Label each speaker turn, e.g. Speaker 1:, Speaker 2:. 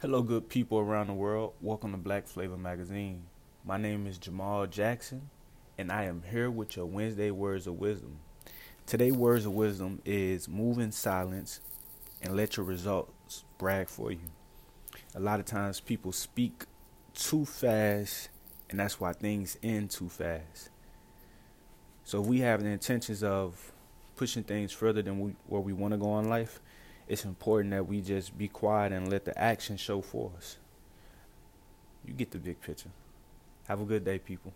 Speaker 1: Hello, good people around the world. Welcome to Black Flavor Magazine. My name is Jamal Jackson, and I am here with your Wednesday Words of Wisdom. Today, Words of Wisdom is move in silence and let your results brag for you. A lot of times, people speak too fast, and that's why things end too fast. So, if we have the intentions of pushing things further than we, where we want to go in life, it's important that we just be quiet and let the action show for us. You get the big picture. Have a good day, people.